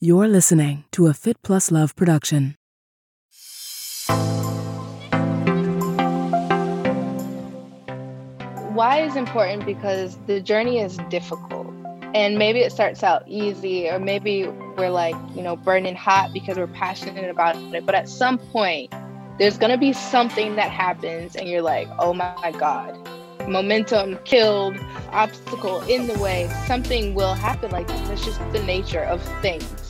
You're listening to a Fit Plus Love production. Why is important because the journey is difficult. And maybe it starts out easy, or maybe we're like, you know, burning hot because we're passionate about it. But at some point, there's going to be something that happens, and you're like, oh my God, momentum killed, obstacle in the way, something will happen like that's just the nature of things.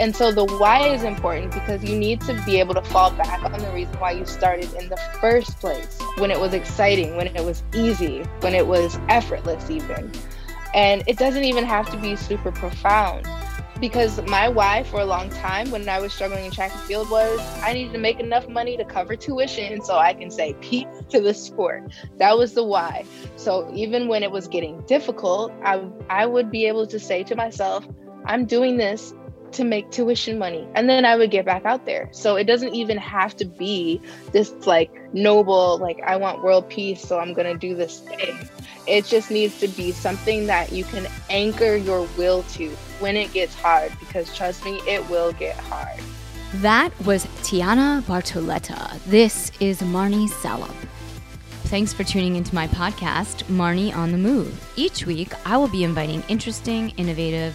And so the why is important because you need to be able to fall back on the reason why you started in the first place when it was exciting, when it was easy, when it was effortless, even. And it doesn't even have to be super profound because my why for a long time when I was struggling in track and field was I needed to make enough money to cover tuition so I can say peace to the sport. That was the why. So even when it was getting difficult, I I would be able to say to myself, I'm doing this to make tuition money and then i would get back out there. So it doesn't even have to be this like noble like i want world peace so i'm going to do this thing. It just needs to be something that you can anchor your will to when it gets hard because trust me it will get hard. That was tianna bartoletta. This is marnie salop. Thanks for tuning into my podcast, Marnie on the Move. Each week, I will be inviting interesting, innovative,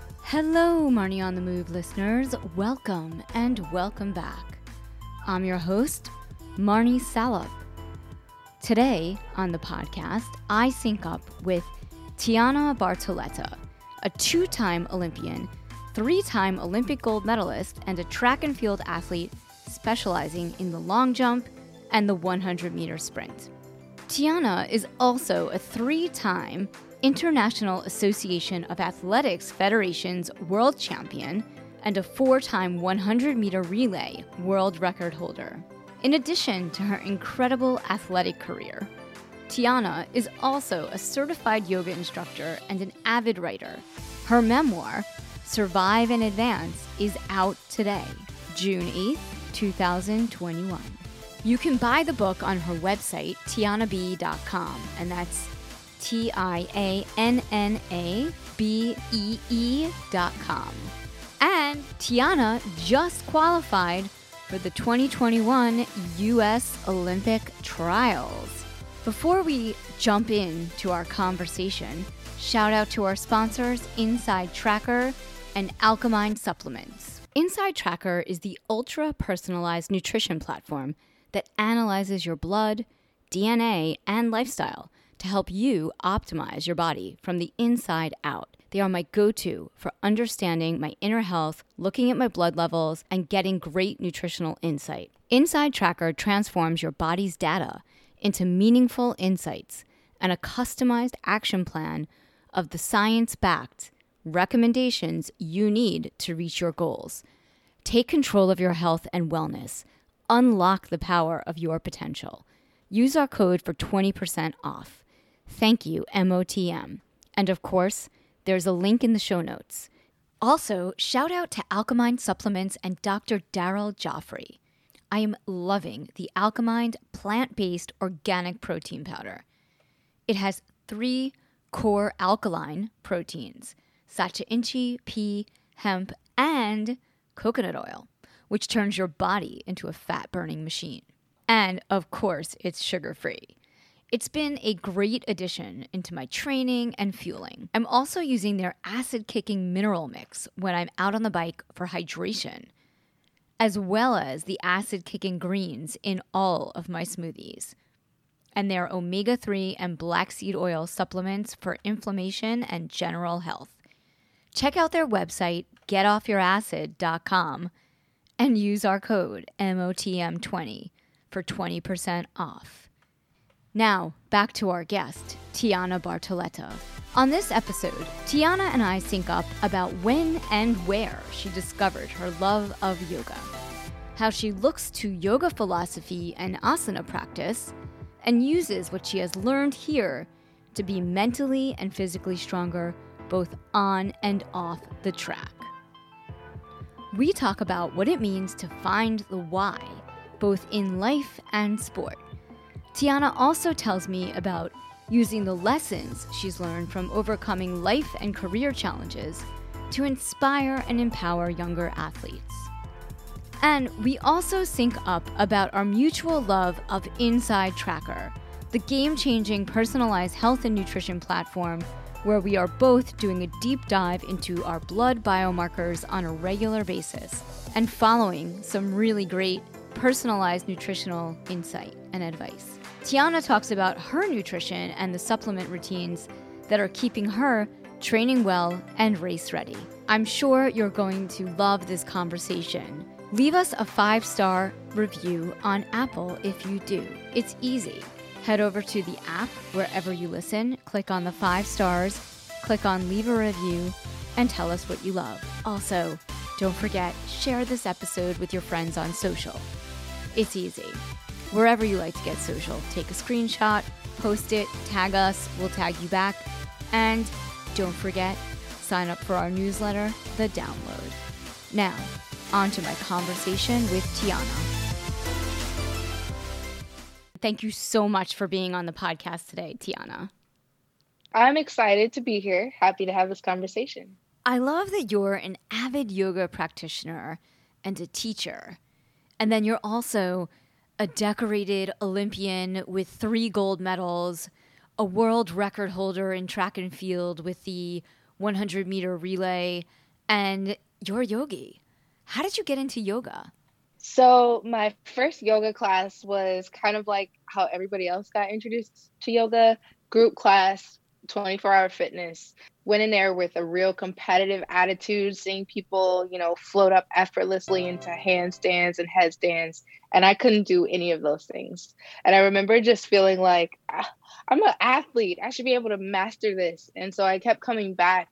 Hello, Marnie on the Move listeners. Welcome and welcome back. I'm your host, Marnie Salop. Today on the podcast, I sync up with Tianna Bartoletta, a two time Olympian, three time Olympic gold medalist, and a track and field athlete specializing in the long jump and the 100 meter sprint. Tianna is also a three time International Association of Athletics Federation's world champion and a four time 100 meter relay world record holder. In addition to her incredible athletic career, Tianna is also a certified yoga instructor and an avid writer. Her memoir, Survive and Advance, is out today, June 8th, 2021. You can buy the book on her website, tiannabee.com, and that's T I A N N A B E E dot com. And Tianna just qualified for the 2021 U.S. Olympic trials. Before we jump into our conversation, shout out to our sponsors, Inside Tracker and Alkamind Supplements. Inside Tracker is the ultra personalized nutrition platform that analyzes your blood, DNA, and lifestyle to help you optimize your body from the inside out. They are my go to for understanding my inner health, looking at my blood levels, and getting great nutritional insight. Inside Tracker transforms your body's data into meaningful insights and a customized action plan of the science backed recommendations you need to reach your goals. Take control of your health and wellness. Unlock the power of your potential. Use our code for 20% off. Thank you, MOTM. And of course, there's a link in the show notes. Also, shout out to Alkamind Supplements and Dr. Daryl Gioffre. I am loving the Alkamind plant based organic protein powder. It has three core alkaline proteins sacha inchi, pea, hemp, and coconut oil, which turns your body into a fat burning machine. And of course, it's sugar free. It's been a great addition into my training and fueling. I'm also using their acid kicking mineral mix when I'm out on the bike for hydration, as well as the acid kicking greens in all of my smoothies. And their omega 3 and black seed oil supplements for inflammation and general health. Check out their website, getoffyouracid.com, and use our code MOTM20 for 20% off. Now, back to our guest, Tianna Bartoletta. On this episode, Tianna and I sync up about when and where she discovered her love of yoga. how she looks to yoga philosophy and asana practice and uses what she has learned here to be mentally and physically stronger both on and off the track. We talk about what it means to find the why, both in life and sport. Tianna also tells me about using the lessons she's learned from overcoming life and career challenges to inspire and empower younger athletes. And we also sync up about our mutual love of Inside Tracker, the game changing personalized health and nutrition platform where we are both doing a deep dive into our blood biomarkers on a regular basis and following some really great personalized nutritional insight and advice. Tianna talks about her nutrition and the supplement routines that are keeping her training well and race ready. I'm sure you're going to love this conversation. Leave us a five star review on Apple if you do. It's easy. Head over to the app wherever you listen, click on the five stars, click on leave a review, and tell us what you love. Also, don't forget, share this episode with your friends on social. It's easy. Wherever you like to get social, take a screenshot, post it, tag us, we'll tag you back. And don't forget, sign up for our newsletter, The Download. Now, on to my conversation with Tianna. Thank you so much for being on the podcast today, Tianna. I'm excited to be here. Happy to have this conversation. I love that you're an avid yoga practitioner and a teacher. And then you're also a decorated Olympian with three gold medals, a world record holder in track and field with the 100 meter relay, and you're yogi. How did you get into yoga? So, my first yoga class was kind of like how everybody else got introduced to yoga group class, 24 hour fitness. Went in there with a real competitive attitude, seeing people, you know, float up effortlessly into handstands and headstands and I couldn't do any of those things. And I remember just feeling like ah, I'm an athlete. I should be able to master this. And so I kept coming back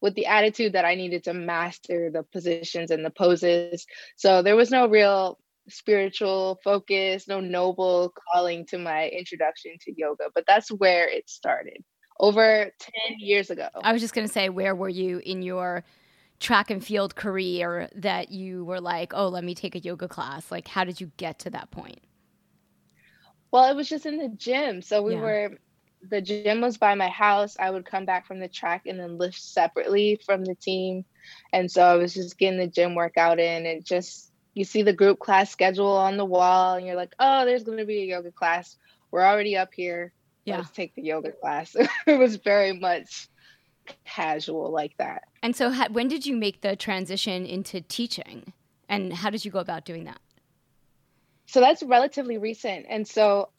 with the attitude that I needed to master the positions and the poses. So there was no real spiritual focus, no noble calling to my introduction to yoga, but that's where it started over 10 years ago. I was just going to say, where were you in your track and field career that you were like, oh, let me take a yoga class? Like, how did you get to that point? Well, it was just in the gym. So we yeah. were, the gym was by my house. I would come back from the track and then lift separately from the team. And so I was just getting the gym workout in. and just, you see the group class schedule on the wall and you're like, oh, there's going to be a yoga class. We're already up here. Yeah. Let's take the yoga class. it was very much casual like that. And so, when did you make the transition into teaching, and how did you go about doing that? So that's relatively recent, and so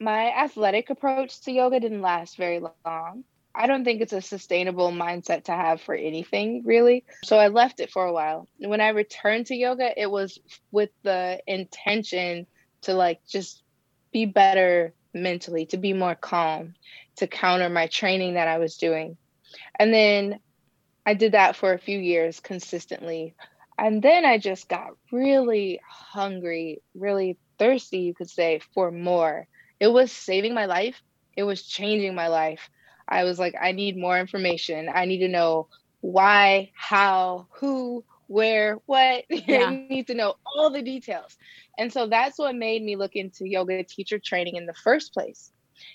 my athletic approach to yoga didn't last very long. I don't think it's a sustainable mindset to have for anything, really. So I left it for a while. When I returned to yoga, it was with the intention to like just be better mentally, to be more calm, to counter my training that I was doing. And then I did that for a few years consistently. And then I just got really hungry, really thirsty, you could say, for more. It was saving my life, it was changing my life. I was like, I need more information. I need to know why, how, who, where, what. Yeah. I need to know all the details. And so that's what made me look into yoga teacher training in the first place.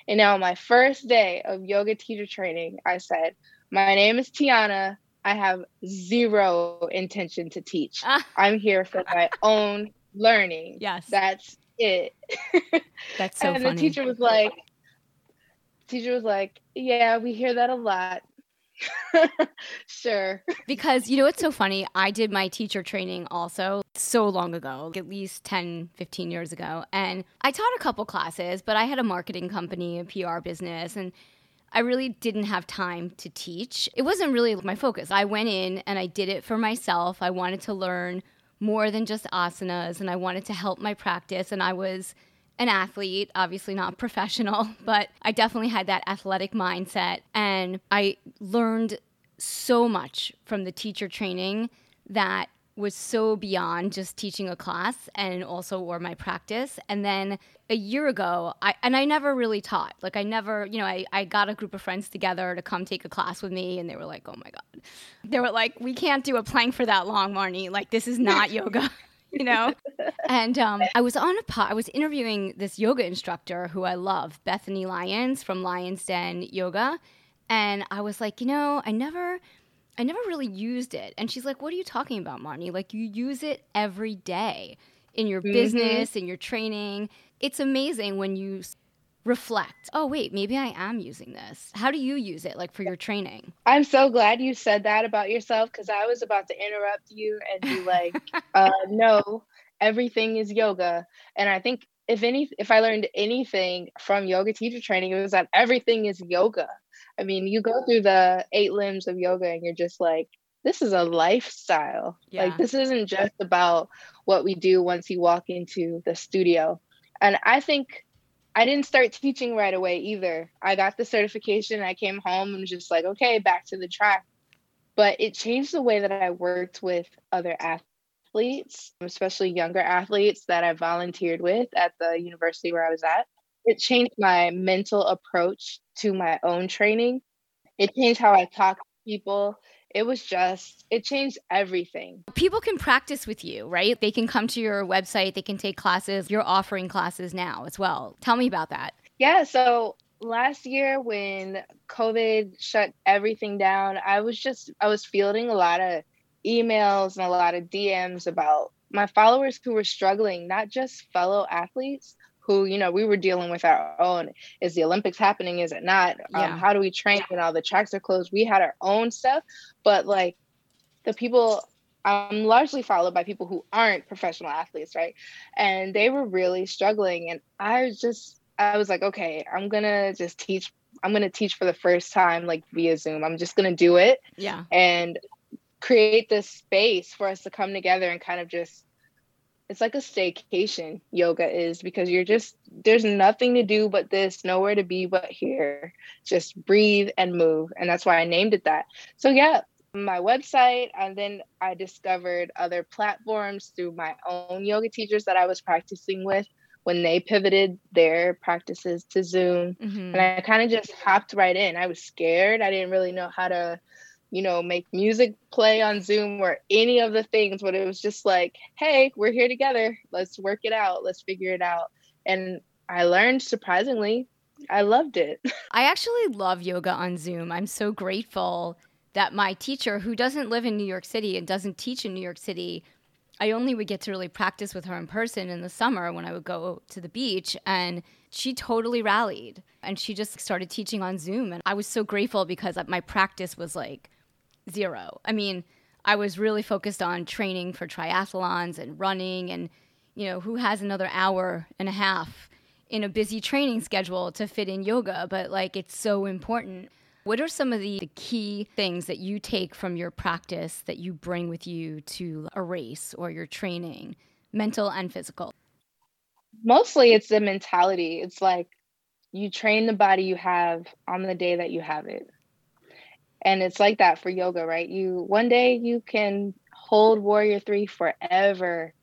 And now, my first day of yoga teacher training, I said, My name is Tianna. I have zero intention to teach. Ah. I'm here for my own learning. Yes. That's it. That's so and funny. the teacher was like, teacher was like, Yeah, we hear that a lot. sure. Because you know what's so funny? I did my teacher training also so long ago, at least 10, 15 years ago. And I taught a couple classes, but I had a marketing company, a PR business, and I really didn't have time to teach. It wasn't really my focus. I went in and I did it for myself. I wanted to learn more than just asanas and I wanted to help my practice. And I was an athlete, obviously not professional, but I definitely had that athletic mindset. And I learned so much from the teacher training that was so beyond just teaching a class and also or my practice. And then a year ago, I and I never really taught. Like I never, you know, I, I got a group of friends together to come take a class with me and they were like, Oh my God. They were like, We can't do a plank for that long, Marnie. Like this is not yoga. you know and um, i was on a pod i was interviewing this yoga instructor who i love bethany lyons from Lyons Den yoga and i was like you know i never I never really used it. And she's like, What are you talking about, Marnie? Like, you use it every day in your mm-hmm. business, in your training. It's amazing when you reflect, Oh, wait, maybe I am using this. How do you use it, like for your training? I'm so glad you said that about yourself because I was about to interrupt you and be like, uh, No, everything is yoga. And I think if any if I learned anything from yoga teacher training, it was that everything is yoga. I mean, you go through the eight limbs of yoga and you're just like, this is a lifestyle. Yeah. Like this isn't just about what we do once you walk into the studio. And I think I didn't start teaching right away either. I got the certification, I came home and was just like, okay, back to the track. But it changed the way that I worked with other athletes, especially younger athletes that I volunteered with at the university where I was at it changed my mental approach to my own training. It changed how I talk to people. It was just, it changed everything. People can practice with you, right? They can come to your website, they can take classes. You're offering classes now as well. Tell me about that. Yeah. So last year when COVID shut everything down, I was just, I was fielding a lot of emails and a lot of DMs about my followers who were struggling, not just fellow athletes, who you know we were dealing with our own is the olympics happening? Is it not? Um, yeah. um, how do we train when all the tracks are closed? We had our own stuff but like the people i'm largely followed by people who aren't professional athletes right? And they were really struggling and i was just i was like okay i'm gonna just teach i'm gonna teach for the first time like via zoom. I'm just gonna do it yeah. and create this space for us to come together and kind of just it's like a staycation yoga is because you're just there's nothing to do but this nowhere to be but here. Just breathe and move. And that's why i named it that. So yeah my website and then i discovered other platforms through my own yoga teachers that i was practicing with when they pivoted their practices to zoom. Mm-hmm. and i kind of just hopped right in. I was scared. I didn't really know how to you know, make music play on Zoom or any of the things, but it was just like, hey, we're here together. Let's work it out. Let's figure it out. And I learned surprisingly, I loved it. I actually love yoga on Zoom. I'm so grateful that my teacher, who doesn't live in New York City and doesn't teach in New York City, I only would get to really practice with her in person in the summer when I would go to the beach. And she totally rallied and she just started teaching on Zoom. And I was so grateful because my practice was like zero. I mean, I was really focused on training for triathlons and running and you know, who has another hour and a half in a busy training schedule to fit in yoga, but like it's so important. What are some of the, the key things that you take from your practice that you bring with you to a race or your training, mental and physical? Mostly it's the mentality. It's like you train the body you have on the day that you have it and it's like that for yoga right? You one day you can hold warrior three forever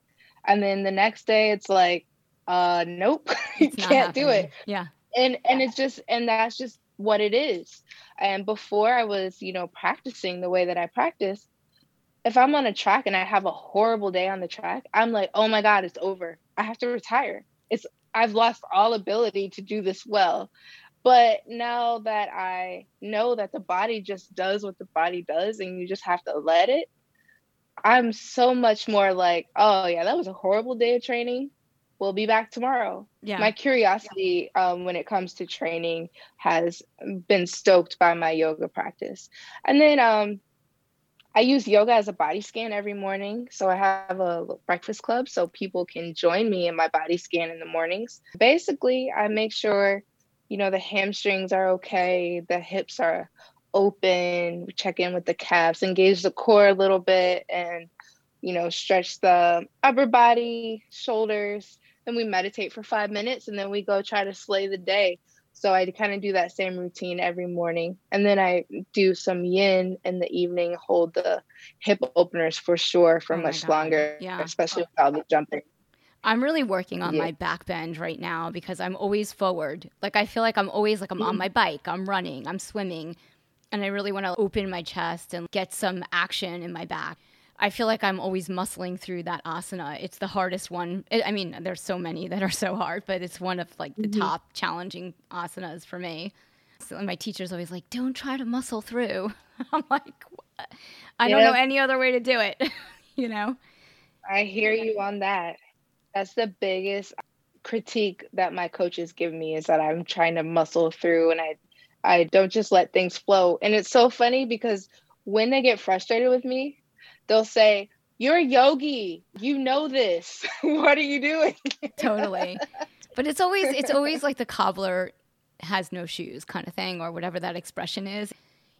and then the next day it's like uh nope you can't happening. do it. Yeah. And and it's just and that's just what it is. And before i was you know practicing the way that i practice if i'm on a track and i have a horrible day on the track i'm like oh my god it's over. I have to retire. It's i've lost all ability to do this well but now that I know that the body just does what the body does and you just have to let it, I'm so much more like, oh, yeah, that was a horrible day of training. We'll be back tomorrow. Yeah. My curiosity um, when it comes to training has been stoked by my yoga practice. And then um, I use yoga as a body scan every morning. So I have a breakfast club so people can join me in my body scan in the mornings. Basically, I make sure you know, the hamstrings are okay, the hips are open, we check in with the calves, engage the core a little bit, and, you know, stretch the upper body, shoulders. Then we meditate for five minutes and then we go try to slay the day. So I kind of do that same routine every morning. And then I do some yin in the evening, hold the hip openers for sure for oh much longer, yeah. especially with all the jumping. I'm really working on yeah. my back bend right now because I'm always forward. Like I feel like I'm always like I'm on mm-hmm. my bike, I'm running, I'm swimming, and I really want to open my chest and get some action in my back. I feel like I'm always muscling through that asana. It's the hardest one. I mean, there's so many that are so hard, but it's one of like the mm-hmm. top challenging asanas for me. So my teacher's always like, "Don't try to muscle through." I'm like, what? I don't know any other way to do it. you know. I hear you on that. That's the biggest critique that my coaches give me is that I'm trying to muscle through and I I don't just let things flow. And it's so funny because when they get frustrated with me, they'll say, You're a yogi. You know this. what are you doing? totally. But it's always it's always like the cobbler has no shoes kind of thing or whatever that expression is.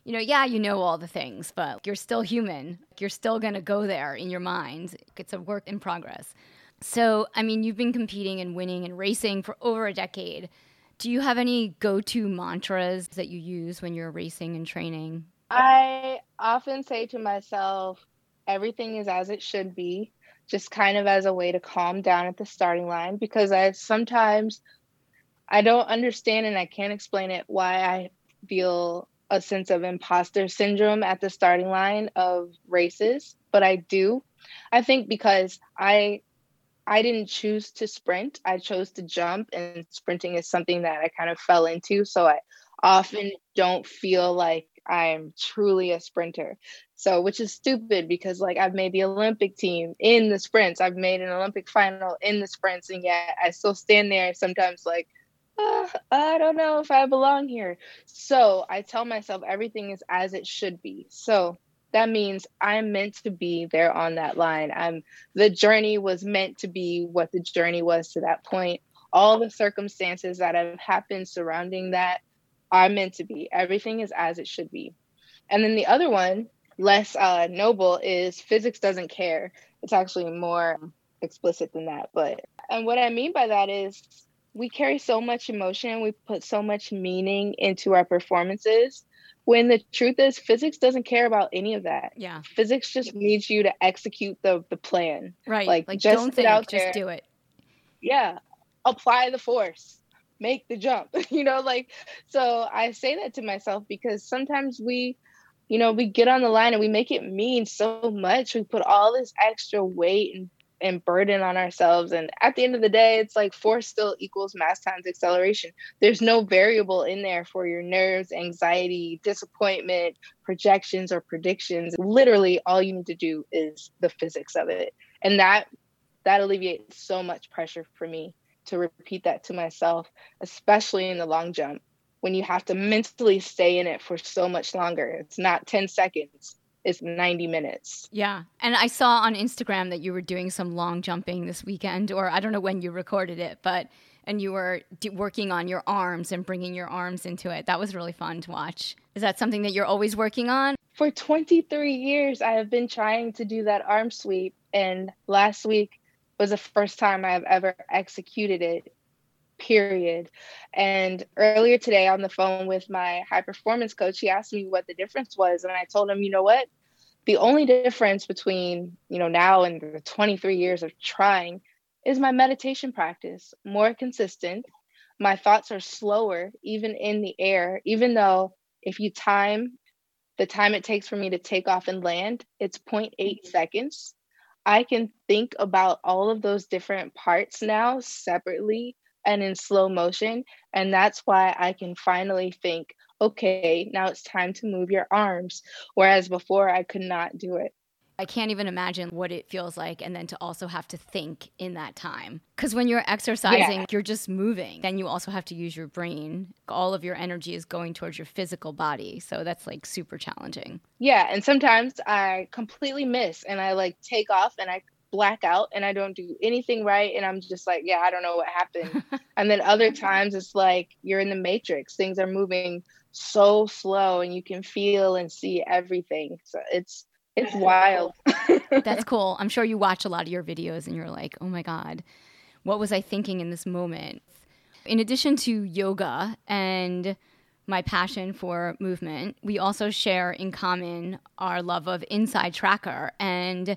You know, yeah, you know all the things, but you're still human. You're still going to go there in your mind. It's a work in progress. So, I mean, you've been competing and winning and racing for over a decade. Do you have any go to mantras that you use when you're racing and training? I often say to myself, everything is as it should be, just kind of as a way to calm down at the starting line because I sometimes I don't understand and I can't explain it why I feel a sense of imposter syndrome at the starting line of races, but I do. I think because I I didn't choose to sprint. I chose to jump and sprinting is something that I kind of fell into, so I often don't feel like I'm truly a sprinter. So, which is stupid because like I've made the Olympic team in the sprints. I've made an Olympic final in the sprints, and yet I still stand there sometimes like, uh, I don't know if I belong here. So I tell myself everything is as it should be. So that means I'm meant to be there on that line. I'm the journey was meant to be what the journey was to that point. All the circumstances that have happened surrounding that are meant to be. Everything is as it should be. And then the other one, less uh, noble, is physics doesn't care. It's actually more explicit than that. But, and what I mean by that is we carry so much emotion, we put so much meaning into our performances. When the truth is, physics doesn't care about any of that. Yeah. Physics just needs you to execute the the plan. Right. Like, like just don't think, out there. just do it. Yeah. Apply the force make the jump you know like so i say that to myself because sometimes we you know we get on the line and we make it mean so much we put all this extra weight and, and burden on ourselves. And at the end of the day it's like force still equals mass times acceleration. There's no variable in there for your nerves anxiety disappointment projections or predictions. Literally all you need to do is the physics of it. And that that alleviates so much pressure for me to repeat that to myself, especially in the long jump when you have to mentally stay in it for so much longer. It's not 10 seconds, it's 90 minutes. Yeah. And I saw on Instagram that you were doing some long jumping this weekend, or I don't know when you recorded it, but and you were working on your arms and bringing your arms into it. That was really fun to watch. Is that something that you're always working on? For 23 years, I have been trying to do that arm sweep. And last week, was the first time I've ever executed it, period. And earlier today on the phone with my high performance coach, he asked me what the difference was. And I told him, you know what? The only difference between, you know, now and the 23 years of trying is my meditation practice, more consistent. My thoughts are slower, even in the air, even though if you time the time it takes for me to take off and land, it's 0.8 mm-hmm. seconds. I can think about all of those different parts now separately and in slow motion. And that's why I can finally think, okay, now it's time to move your arms. Whereas before I could not do it. I can't even imagine what it feels like and then to also have to think in that time. Because when you're exercising, yeah. you're just moving. Then you also have to use your brain. All of your energy is going towards your physical body. So that's like super challenging. Yeah. And sometimes I completely miss and I like take off and I black out and I don't do anything right. And I'm just like, yeah, I don't know what happened. and then other times it's like you're in the matrix, things are moving so slow and you can feel and see everything. So it's, it's wild. That's cool. I'm sure you watch a lot of your videos and you're like, oh my God, what was I thinking in this moment? In addition to yoga and my passion for movement, we also share in common our love of Inside Tracker. And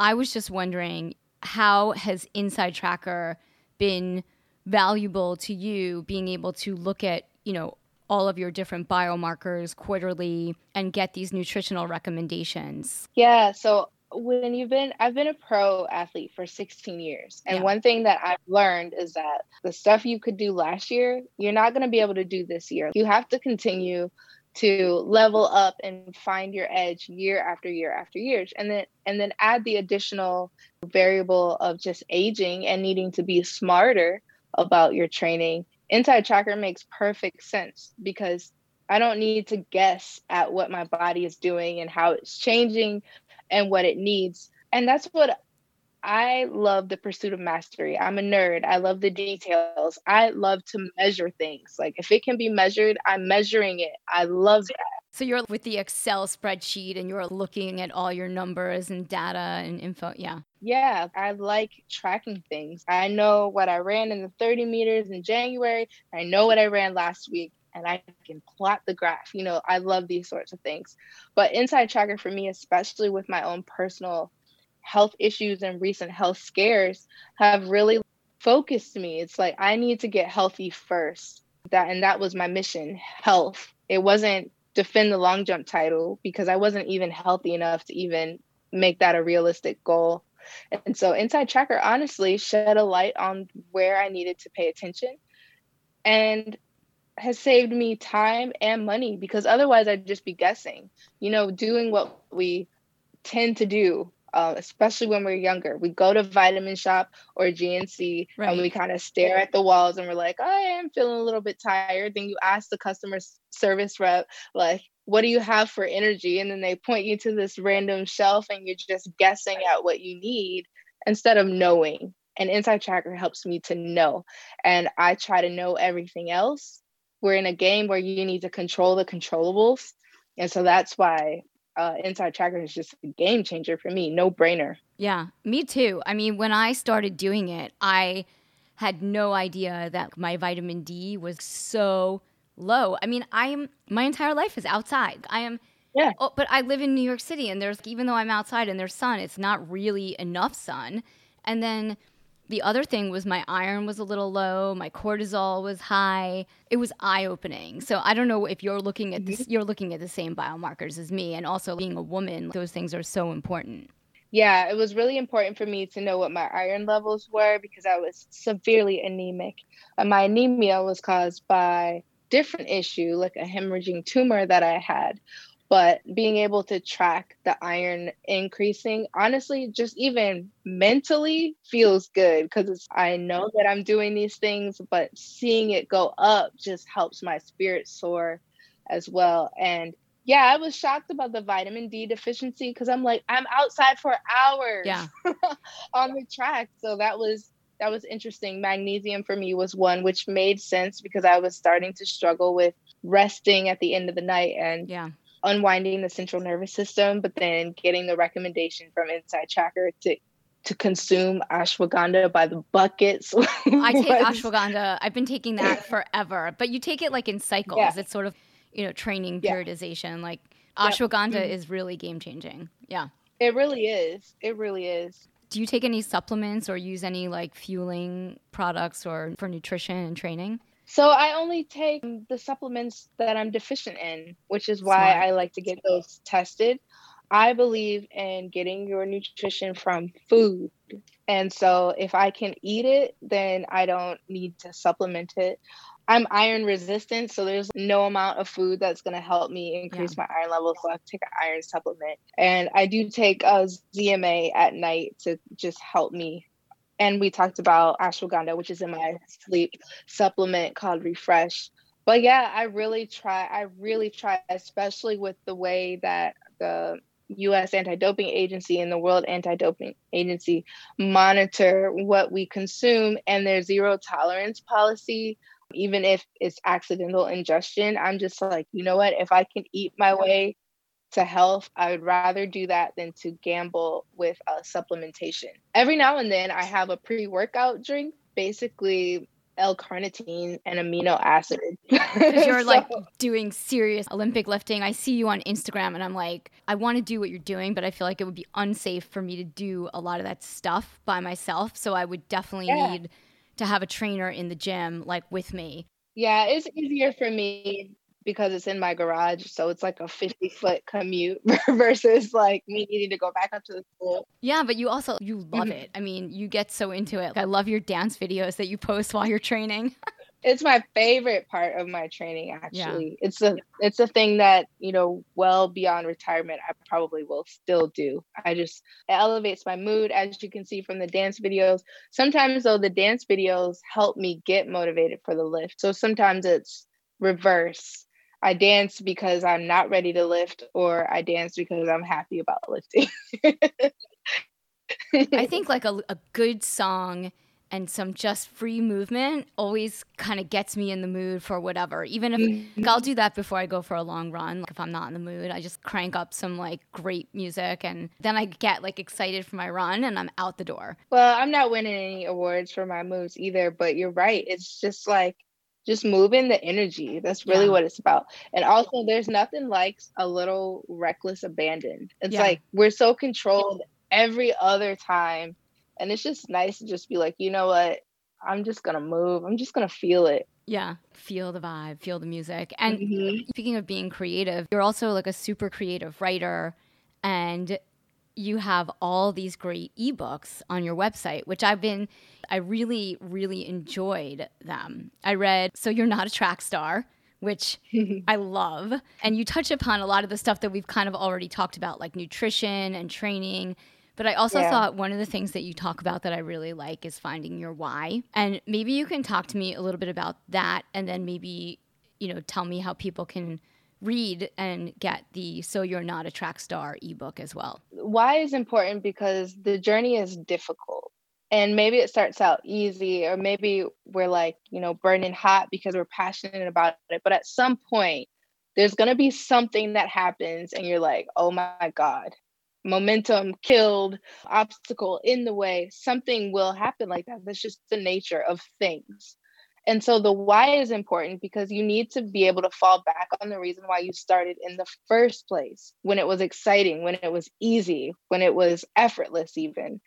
I was just wondering how has Inside Tracker been valuable to you being able to look at, you know, all of your different biomarkers quarterly and get these nutritional recommendations? Yeah, so when you've been I've been a pro athlete for 16 years. And yeah. one thing that I've learned is that the stuff you could do last year, you're not going to be able to do this year. You have to continue to level up and find your edge year after year after years. And then and then add the additional variable of just aging and needing to be smarter about your training. Inside tracker makes perfect sense because i don't need to guess at what my body is doing and how it's changing and what it needs. And that's what I love the pursuit of mastery. I'm a nerd. I love the details. I love to measure things. Like if it can be measured, I'm measuring it. I love that. So you're with the Excel spreadsheet and you're looking at all your numbers and data and info. Yeah. Yeah, I like tracking things. I know what I ran in the 30 meters in January. I know what I ran last week and I can plot the graph. You know, I love these sorts of things. But Inside Tracker for me, especially with my own personal health issues and recent health scares have really focused me. It's like I need to get healthy first. That and that was my mission, health. It wasn't defend the long jump title because I wasn't even healthy enough to even make that a realistic goal. And so Inside Tracker honestly shed a light on where I needed to pay attention and has saved me time and money because otherwise I'd just be guessing, you know, doing what we tend to do uh, especially when we're younger. We go to Vitamin Shoppe or GNC right. and we kind of stare at the walls and we're like, oh, I am feeling a little bit tired. Then you ask the customer service rep, like, what do you have for energy? And then they point you to this random shelf and you're just guessing at what you need instead of knowing. And Inside Tracker helps me to know. And I try to know everything else. We're in a game where you need to control the controllables. And so that's why uh, Inside Tracker is just a game changer for me. No brainer. Yeah, me too. I mean, when I started doing it, I had no idea that my vitamin D was so low. I mean, I am my entire life is outside. I am yeah. Oh, but I live in New York City and there's even though I'm outside and there's sun, it's not really enough sun. And then the other thing was my iron was a little low, my cortisol was high. It was eye-opening. So I don't know if you're looking at this mm-hmm. you're looking at the same biomarkers as me and also being a woman, those things are so important. Yeah, it was really important for me to know what my iron levels were because I was severely anemic. And my anemia was caused by different issue like a hemorrhaging tumor that I had but being able to track the iron increasing honestly just even mentally feels good because i know that i'm doing these things but seeing it go up just helps my spirit soar as well. And yeah i was shocked about the vitamin d deficiency because i'm like i'm outside for hours yeah. on the track. So that was that was interesting. Magnesium for me was one which made sense because i was starting to struggle with resting at the end of the night and yeah unwinding the central nervous system, but then getting the recommendation from Inside Tracker to to consume ashwagandha by the buckets. I take ashwagandha. I've been taking that forever, but you take it like in cycles. Yeah. It's sort of you know training periodization. Yeah. Like ashwagandha yep. Mm-hmm. is really game changing. Yeah, it really is. It really is. Do you take any supplements or use any like fueling products or for nutrition and training? So I only take the supplements that I'm deficient in, which is why Smart. I like to get those tested. I believe in getting your nutrition from food. And so if I can eat it, then I don't need to supplement it. I'm iron resistant, so there's no amount of food that's going to help me increase yeah. my iron levels. So I take an iron supplement. And I do take uh, a ZMA at night to just help me and we talked about ashwagandha, which is in my sleep supplement called Refresh. But yeah, I really try. I really try, especially with the way that the U.S. Anti-Doping Agency and the World Anti-Doping Agency monitor what we consume and their zero tolerance policy. Even if it's accidental ingestion, I'm just like, you know what? If I can eat my way to health, I would rather do that than to gamble with uh, supplementation. Every now and then, I have a pre workout drink. Basically, L-carnitine and amino acids. Because you're so, like doing serious Olympic lifting. I see you on Instagram and I'm like, I want to do what you're doing, but I feel like it would be unsafe for me to do a lot of that stuff by myself. So I would definitely yeah. need to have a trainer in the gym like with me. Yeah, it's easier for me because it's in my garage. So it's like a 50 foot commute versus like me needing to go back up to the school. Yeah, but you also, you love mm-hmm. it. I mean, you get so into it. I love your dance videos that you post while you're training. it's my favorite part of my training actually yeah. it's a it's a thing that you know well beyond retirement i probably will still do i just it elevates my mood as you can see from the dance videos sometimes though the dance videos help me get motivated for the lift so sometimes it's reverse I dance because I'm not ready to lift, or I dance because I'm happy about lifting. I think like a, a good song and some just free movement always kind of gets me in the mood for whatever. Even if mm-hmm. like, I'll do that before I go for a long run. Like if I'm not in the mood, I just crank up some like great music and then I get like excited for my run and I'm out the door. Well, I'm not winning any awards for my moves either, but you're right. It's just like just moving the energy. That's really yeah. what it's about. And also, there's nothing like a little reckless abandon. It's yeah. like we're so controlled every other time. And it's just nice to just be like, you know what? I'm just going to move. I'm just going to feel it. Yeah, feel the vibe, feel the music. And mm-hmm. speaking of being creative, you're also like a super creative writer. And you have all these great ebooks on your website, which I've been, I really, really enjoyed them. I read So You're Not a Track Star, which I love. And you touch upon a lot of the stuff that we've kind of already talked about, like nutrition and training. But I also yeah. thought one of the things that you talk about that I really like is finding your why. And maybe you can talk to me a little bit about that and then maybe, you know, tell me how people can read and get the So You're Not a Track Star ebook as well? Why is important because the journey is difficult. And maybe it starts out easy, or maybe we're like, you know, burning hot because we're passionate about it. But at some point, there's going to be something that happens, and you're like, oh my God, momentum killed, obstacle in the way. Something will happen like that. That's just the nature of things. And so the why is important because you need to be able to fall back on the reason why you started in the first place when it was exciting, when it was easy, when it was effortless, even.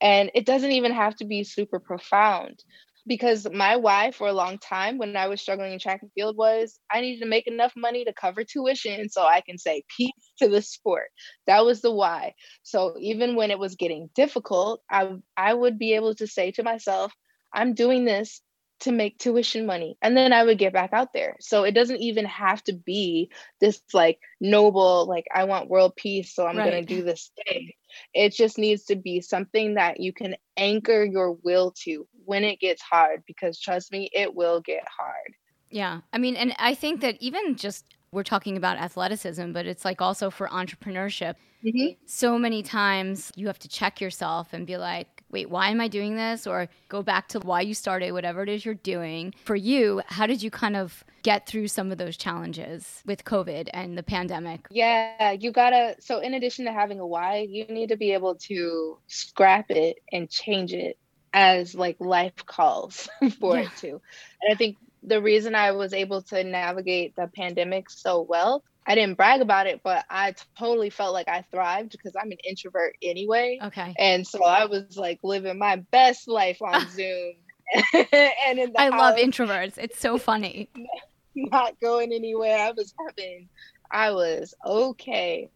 And it doesn't even have to be super profound because my why for a long time when I was struggling in track and field was I needed to make enough money to cover tuition so I can say peace to the sport. That was the why. So even when it was getting difficult, I I would be able to say to myself, I'm doing this to make tuition money and then i would get back out there so it doesn't even have to be this like noble like i want world peace so i'm right. going to do this thing it just needs to be something that you can anchor your will to when it gets hard because trust me it will get hard yeah i mean and i think that even just we're talking about athleticism but it's like also for entrepreneurship mm-hmm. so many times you have to check yourself and be like wait, why am I doing this? Or go back to why you started, whatever it is you're doing. For you, how did you kind of get through some of those challenges with COVID and the pandemic? Yeah, you gotta. So, in addition to having a why, you need to be able to scrap it and change it as like life calls for yeah. it to. And I think the reason I was able to navigate the pandemic so well I didn't brag about it, but I totally felt like I thrived because I'm an introvert anyway. Okay. And so I was like living my best life on Zoom. and in I house, love introverts. It's so funny. Not going anywhere. I was having, I was okay.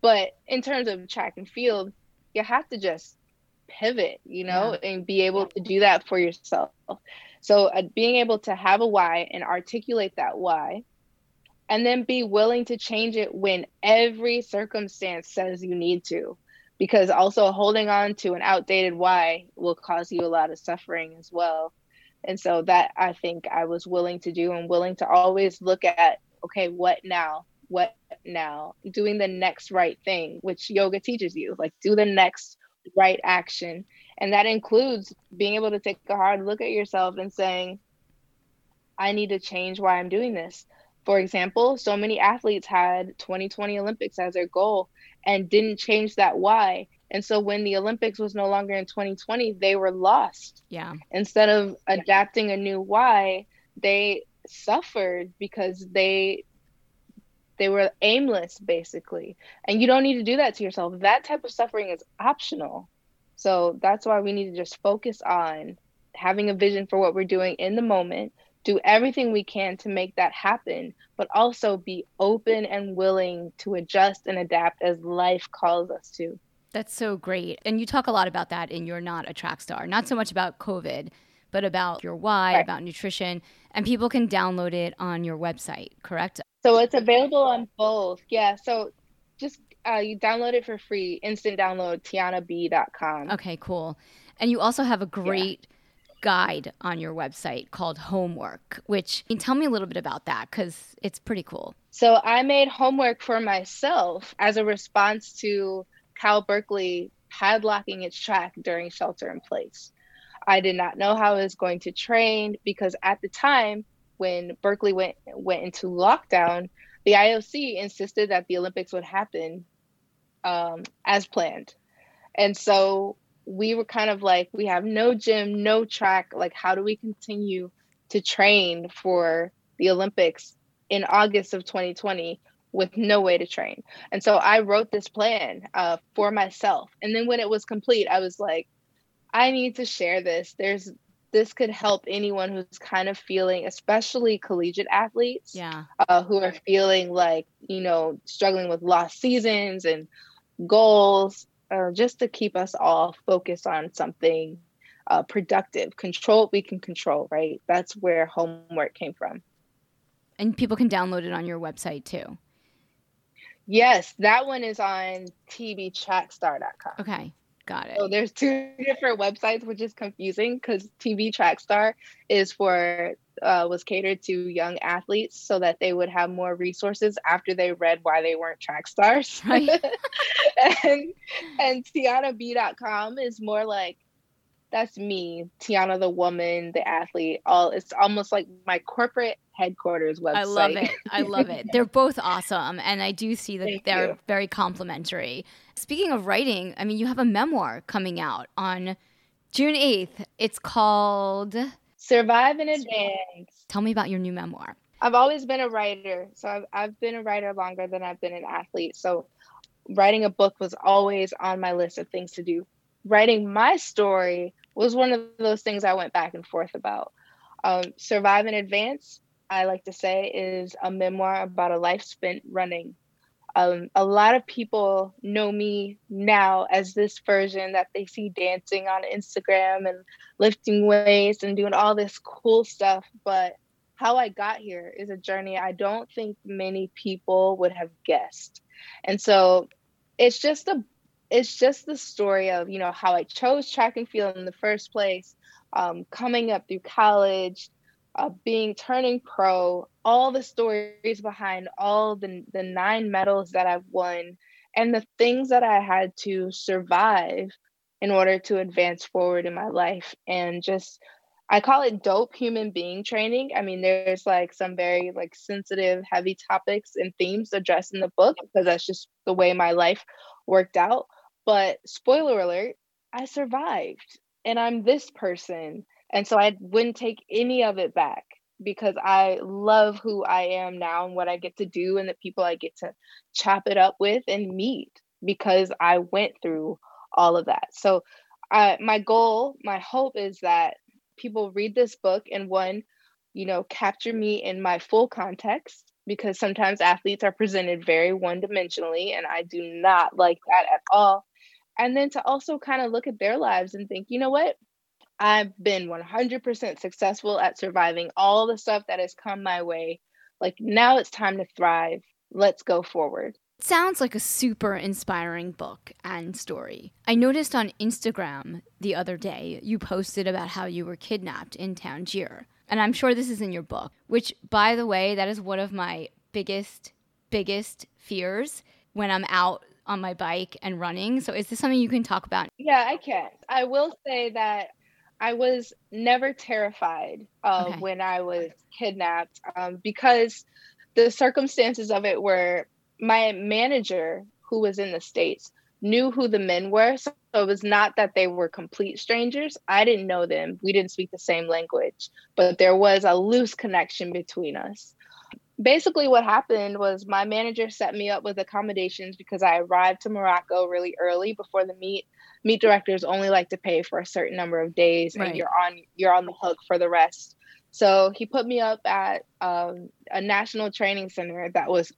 But in terms of track and field, you have to just pivot, you know, yeah. and be able to do that for yourself. So uh, being able to have a why and articulate that why and then be willing to change it when every circumstance says you need to because also holding on to an outdated why will cause you a lot of suffering as well. And so that i think i was willing to do and willing to always look at okay what now? What now? Doing the next right thing which yoga teaches you like do the next right action. And that includes being able to take a hard look at yourself and saying i need to change why i'm doing this for example, so many athletes had 2020 Olympics as their goal and didn't change that why. And so when the Olympics was no longer in 2020, they were lost. Yeah. Instead of adapting a new why, they suffered because they they were aimless basically. And you don't need to do that to yourself. That type of suffering is optional. So that's why we need to just focus on having a vision for what we're doing in the moment, do everything we can to make that happen, but also be open and willing to adjust and adapt as life calls us to. That's so great. And you talk a lot about that in You're Not a Track Star, not so much about COVID, but about your why, right. about nutrition. And people can download it on your website, correct? So it's available on both. Yeah. So just uh, you download it for free, instant download, tiannab.com. Okay, cool. And you also have a great yeah. Guide on your website called Homework, which tell me a little bit about that because it's pretty cool. So I made homework for myself as a response to Cal Berkeley padlocking its track during shelter in place. I did not know how I was going to train because at the time when Berkeley went went into lockdown, the IOC insisted that the Olympics would happen um, as planned, and so we were kind of like, we have no gym, no track. Like, how do we continue to train for the Olympics in August of 2020 with no way to train? And so I wrote this plan uh, for myself, and then when it was complete, I was like, I need to share this. There's this could help anyone who's kind of feeling, especially collegiate athletes, yeah, uh, who are feeling like you know struggling with lost seasons and goals, uh, just to keep us all focused on something uh, productive, control we can control. Right, that's where homework came from. And people can download it on your website too. Yes, that one is on tbtrackstar.com. Okay. Got it. So there's two different websites, which is confusing because TB Trackstar is for uh, was catered to young athletes so that they would have more resources after they read why they weren't track stars. Right. and and TiannaB.com is more like that's me, Tianna the woman, the athlete. All it's almost like my corporate headquarters website. I love it. I love it. They're both awesome, and I do see that Thank they're you. very complimentary. Speaking of writing, I mean, you have a memoir coming out on June eighth. It's called Survive and Advance. Tell me about your new memoir. I've always been a writer, so I've I've been a writer longer than I've been an athlete. So writing a book was always on my list of things to do. Writing my story was one of those things I went back and forth about. Um, Survive and Advance, I like to say, is a memoir about a life spent running. Um, a lot of people know me now as this version that they see dancing on Instagram and lifting weights and doing all this cool stuff. But how I got here is a journey I don't think many people would have guessed. And so it's just a it's just the story of you know how I chose track and field in the first place, um, coming up through college, uh, being turning pro, all the stories behind all the the nine medals that I've won, and the things that I had to survive in order to advance forward in my life, and just I call it dope human being training. I mean, there's like some very like sensitive, heavy topics and themes addressed in the book because that's just the way my life worked out. But spoiler alert, I survived and I'm this person. And so I wouldn't take any of it back because I love who I am now and what I get to do and the people I get to chop it up with and meet because I went through all of that. So, uh, my goal, my hope is that people read this book and one, you know, capture me in my full context because sometimes athletes are presented very one dimensionally and I do not like that at all and then to also kind of look at their lives and think, you know what? I've been 100% successful at surviving all the stuff that has come my way. Like now it's time to thrive. Let's go forward. Sounds like a super inspiring book and story. I noticed on Instagram the other day you posted about how you were kidnapped in Tangier. And I'm sure this is in your book, which, by the way, that is one of my biggest, biggest fears when I'm out on my bike and running. So is this something you can talk about? Yeah, I can. I will say that I was never terrified uh, okay. when I was kidnapped um, because the circumstances of it were my manager, who was in the States, knew who the men were. So it was not that they were complete strangers. I didn't know them. We didn't speak the same language, but there was a loose connection between us. Basically, what happened was my manager set me up with accommodations because I arrived to Morocco really early before the meet. Meet directors only like to pay for a certain number of days, Right. and you're on you're on the hook for the rest. So he put me up at um, a national training center that was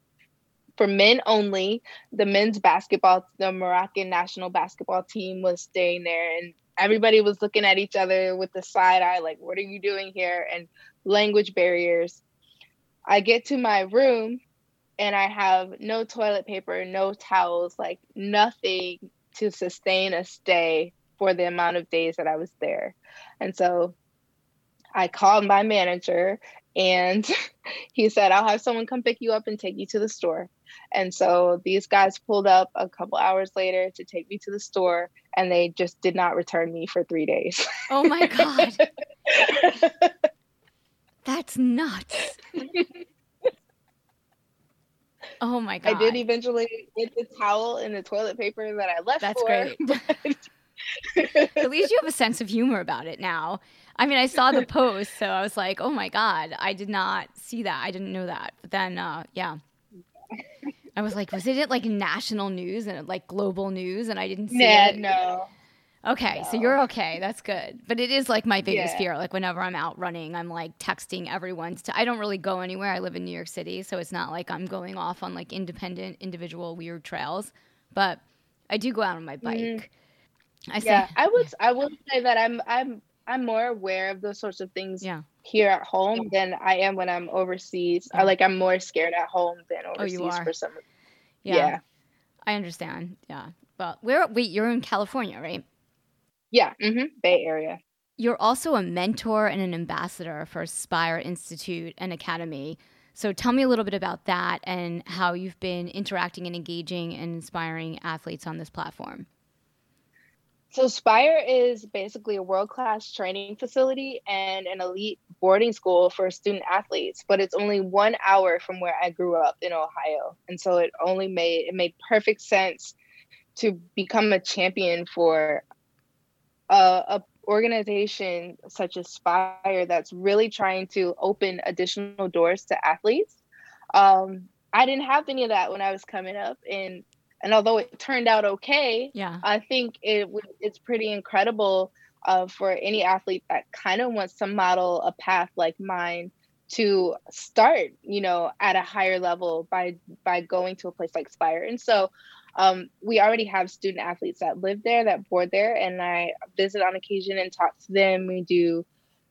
for men only the men's basketball, the Moroccan national basketball team was staying there, and everybody was looking at each other with the side eye, like, "What are you doing here?" and language barriers. I get to my room, and I have no toilet paper, no towels, like nothing to sustain a stay for the amount of days that I was there, and so I called my manager. And he said, I'll have someone come pick you up and take you to the store. And so these guys pulled up a couple hours later to take me to the store, and they just did not return me for three days. Oh my God. That's nuts. Oh my God. I did eventually get the towel and the toilet paper that I left That's for. great. At least you have a sense of humor about it now. I mean, I saw the post, so I was like, oh my God, I did not see that. I didn't know that. But then, uh, yeah. I was like, was it like national news and like global news and I didn't see Nah, it? no. Okay, so you're okay. That's good. But it is like my biggest Yeah. fear. Like whenever I'm out running, I'm like texting everyone. To, I don't really go anywhere. I live in New York City, so it's not like I'm going off on like independent, individual, weird trails. But I do go out on my bike. Mhm. I say, Yeah, I would. I will say that I'm. I'm. I'm more aware of those sorts of things yeah. here at home than I am when I'm overseas. I Yeah. like. I'm more scared at home than Oh, overseas you are. for some. yeah, Yeah. I understand. Yeah. Well, where? Wait, you're in California, right? Yeah. hmm Bay Area. You're also a mentor and an ambassador for Spire Institute and Academy. So tell me a little bit about that and how you've been interacting and engaging and inspiring athletes on this platform. So Spire is basically a world-class training facility and an elite boarding school for student athletes, but it's only one hour from where I grew up in Ohio. And so it only made it made perfect sense to become a champion for a, a organization such as Spire that's really trying to open additional doors to athletes. Um, I didn't have any of that when I was coming up, and and although it turned out okay, Yeah. I think it it's pretty incredible uh, for any athlete that kind of wants to model a path like mine to start, you know, at a higher level by by going to a place like Spire. And so um, we already have student athletes that live there, that board there, and I visit on occasion and talk to them. We do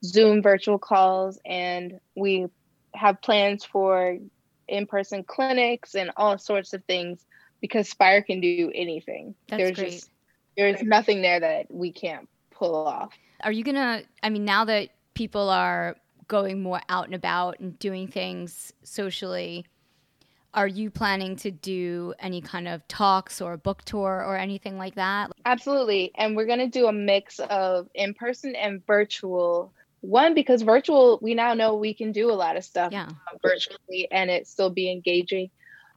Zoom virtual calls, and we have plans for in-person clinics and all sorts of things because Spire can do anything. That's there's great. just there's nothing there that we can't pull off. Are you gonna? I mean, now that people are going more out and about and doing things socially, are you planning to do any kind of talks or a book tour or anything like that? Absolutely. And we're going to do a mix of in person and virtual. One, because virtual, we now know we can do a lot of stuff Yeah. Uh, virtually and it still be engaging.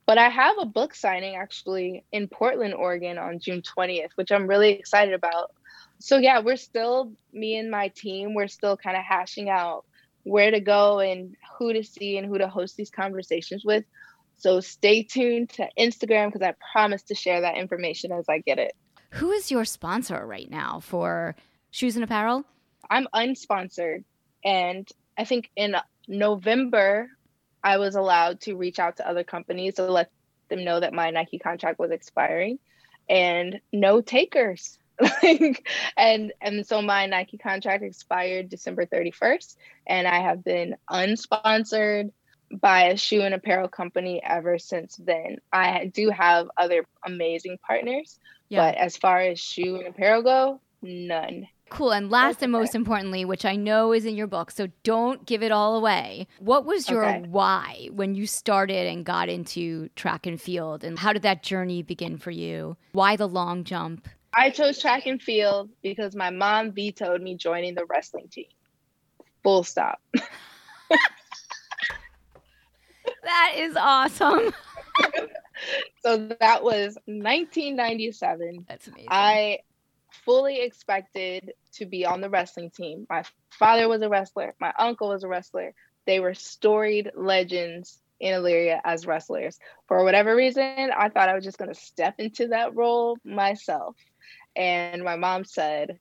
But I have a book signing actually in Portland, Oregon on June 20th, which I'm really excited about. So, yeah, we're still, me and my team, we're still kind of hashing out where to go and who to see and who to host these conversations with. So, stay tuned to Instagram because I promise to share that information as I get it. Who is your sponsor right now for shoes and apparel? I'm unsponsored. And I think in November, I was allowed to reach out to other companies to let them know that my Nike contract was expiring and no takers. like and and so my Nike contract expired December 31st and I have been unsponsored by a shoe and apparel company ever since then. I do have other amazing partners, but as far as shoe and apparel go, none. Cool. And last That's and most importantly, which I know is in your book, so don't give it all away. What was your Okay. why when you started and got into track and field? And how did that journey begin for you? Why the long jump? I chose track and field because my mom vetoed me joining the wrestling team. Full stop. That is awesome. so that was 1997. That's amazing. I fully expected to be on the wrestling team. My father was a wrestler, my uncle was a wrestler. They were storied legends in Elyria as wrestlers. For whatever reason, I thought I was just going to step into that role myself. And my mom said,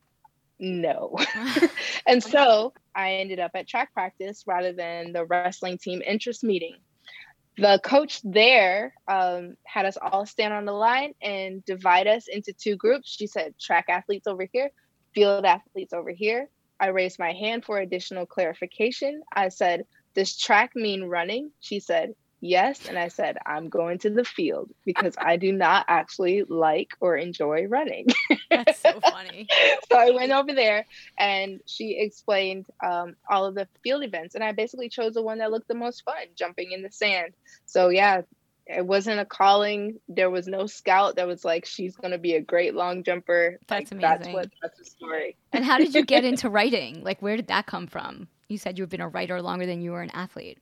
no. and so I ended up at track practice rather than the wrestling team interest meeting. The coach there um, had us all stand on the line and divide us into two groups. She said, track athletes over here, field athletes over here. I raised my hand for additional clarification. I said, Does track mean running? She said, Yes. And I said, I'm going to the field because I do not actually like or enjoy running. That's so funny. so I went over there and she explained um, all of the field events. And I basically chose the one that looked the most fun jumping in the sand. So, yeah, it wasn't a calling. There was no scout that was like, she's going to be a great long jumper. That's like, amazing. That's what, that's the story. and how did you get into writing? Like, where did that come from? You said you've been a writer longer than you were an athlete.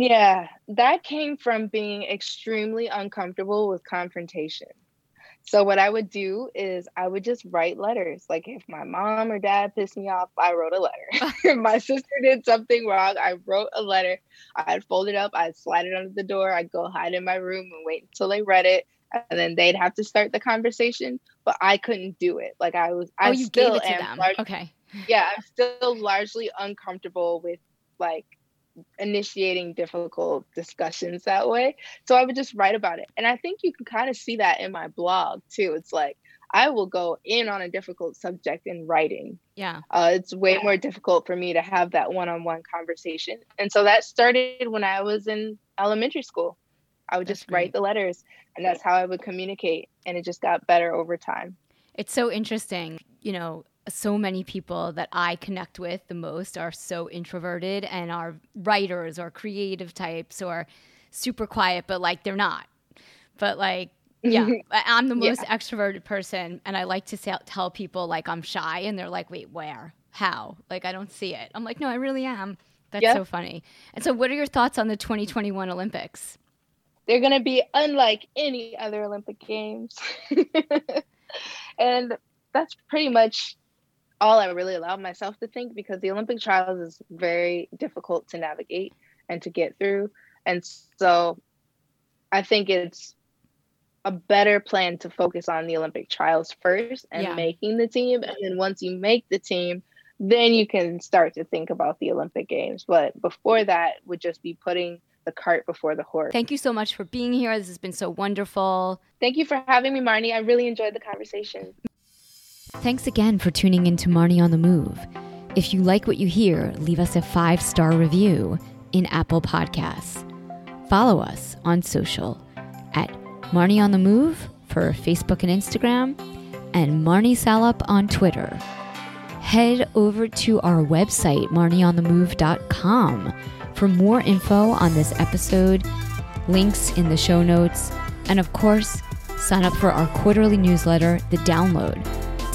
Yeah, that came from being extremely uncomfortable with confrontation. So what I would do is I would just write letters. Like if my mom or dad pissed me off, I wrote a letter. if my sister did something wrong, I wrote a letter. I'd fold it up, I'd slide it under the door, I'd go hide in my room and wait until they read it. And then they'd have to start the conversation. But I couldn't do it. Like I was I oh, you still gave it to am them. lar- okay. yeah, I'm still largely uncomfortable with like initiating difficult discussions that way. So I would just write about it. And I think you can kind of see that in my blog too. It's like I will go in on a difficult subject in writing. Yeah. Uh, it's way more difficult for me to have that one on one conversation. And so that started when I was in elementary school. I would That's just write the letters, and that's how I would communicate. And it just got better over time. It's so interesting. You know, so many people that I connect with the most are so introverted and are writers or creative types or super quiet, but like they're not. But like, yeah, I'm the Yeah. most extroverted person, and I like to say, tell people like I'm shy, and they're like, "Wait, where? How? Like I don't see it." I'm like, "No, I really am." That's Yeah. so funny. And so, what are your thoughts on the 2021 Olympics? they're going to be unlike any other Olympic Games. and that's pretty much all I really allowed myself to think because the Olympic trials is very difficult to navigate and to get through. And so I think it's a better plan to focus on the Olympic trials first and Yeah. making the team. And then once you make the team, then you can start to think about the Olympic Games. But before that would just be putting the cart before the horse. Thank you so much for being here. This has been so wonderful. Thank you for having me, Marnie. I really enjoyed the conversation. Thanks again for tuning in to Marnie on the Move. If you like what you hear, leave us a five star review in Apple Podcasts. Follow us on social at Marnie on the Move for Facebook and Instagram, and Marnie Salop on Twitter. Head over to our website, marnieonthemove.com, for more info on this episode, links in the show notes, and of course, sign up for our quarterly newsletter, The Download,